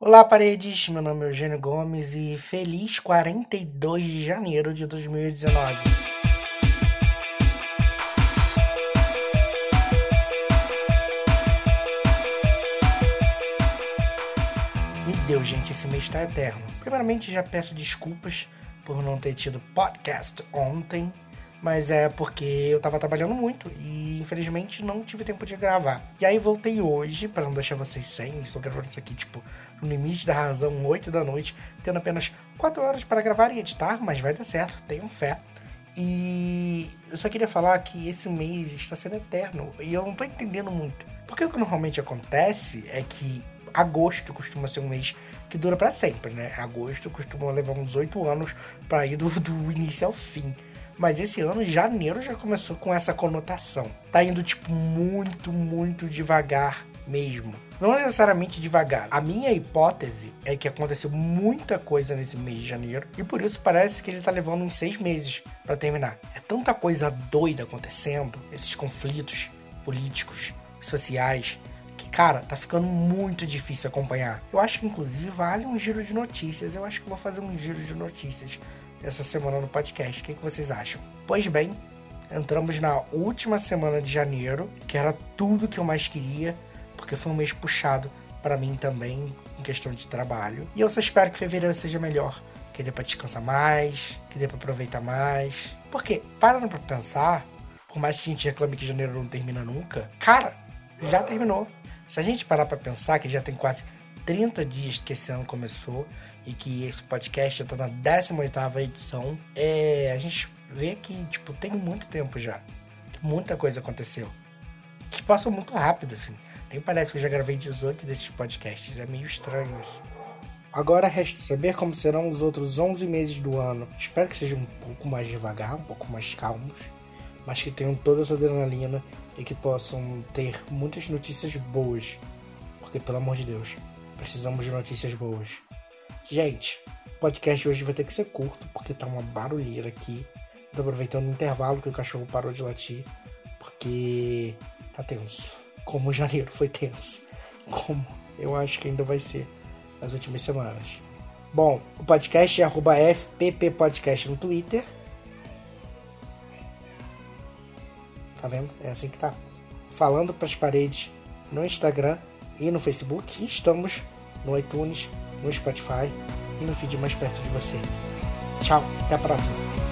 Olá, paredes! Meu nome é Eugênio Gomes e feliz 42 de janeiro de 2019. Meu Deus, gente, esse mês está eterno. Primeiramente, já peço desculpas por não ter tido podcast ontem, mas é porque eu tava trabalhando muito e infelizmente não tive tempo de gravar. E aí voltei hoje, para não deixar vocês sem, estou gravando isso aqui tipo no limite da razão, 8 da noite, tendo apenas 4 horas para gravar e editar, mas vai dar certo, tenham fé. E eu só queria falar que esse mês está sendo eterno e eu não tô entendendo muito. Porque o que normalmente acontece é que agosto costuma ser um mês que dura para sempre, né? Agosto costuma levar uns 8 anos para ir do, do início ao fim. Mas esse ano, janeiro, já começou com essa conotação. Tá indo, tipo, muito, muito devagar mesmo. Não necessariamente devagar. A minha hipótese é que aconteceu muita coisa nesse mês de janeiro e por isso parece que ele tá levando uns seis meses para terminar. É tanta coisa doida acontecendo, esses conflitos políticos, sociais, cara, tá ficando muito difícil acompanhar. Eu acho que, inclusive, vale um giro de notícias. Eu acho que vou fazer um giro de notícias essa semana no podcast. O que, que vocês acham? Pois bem, entramos na última semana de janeiro, que era tudo que eu mais queria, porque foi um mês puxado para mim também, em questão de trabalho. E eu só espero que fevereiro seja melhor. Que dê pra descansar mais, que dê pra aproveitar mais. Porque, parando pra pensar, por mais que a gente reclame que janeiro não termina nunca, cara, já terminou. Se a gente parar para pensar que já tem quase 30 dias que esse ano começou e que esse podcast já tá na 18ª edição, é, a gente vê que, tipo, tem muito tempo já. Muita coisa aconteceu. Que passou muito rápido, assim. Nem parece que eu já gravei 18 desses podcasts. É meio estranho isso. Agora resta saber como serão os outros 11 meses do ano. Espero que sejam um pouco mais devagar, um pouco mais calmos mas que tenham toda essa adrenalina e que possam ter muitas notícias boas. Porque, pelo amor de Deus, precisamos de notícias boas. Gente, o podcast hoje vai ter que ser curto, porque tá uma barulheira aqui. Tô aproveitando o intervalo que o cachorro parou de latir, porque tá tenso. Como janeiro foi tenso. Como eu acho que ainda vai ser nas últimas semanas. Bom, o podcast é Podcast no Twitter Tá vendo? É assim que tá. Falando para as paredes no Instagram e no Facebook. E estamos no iTunes, no Spotify e no feed mais perto de você. Tchau, até a próxima.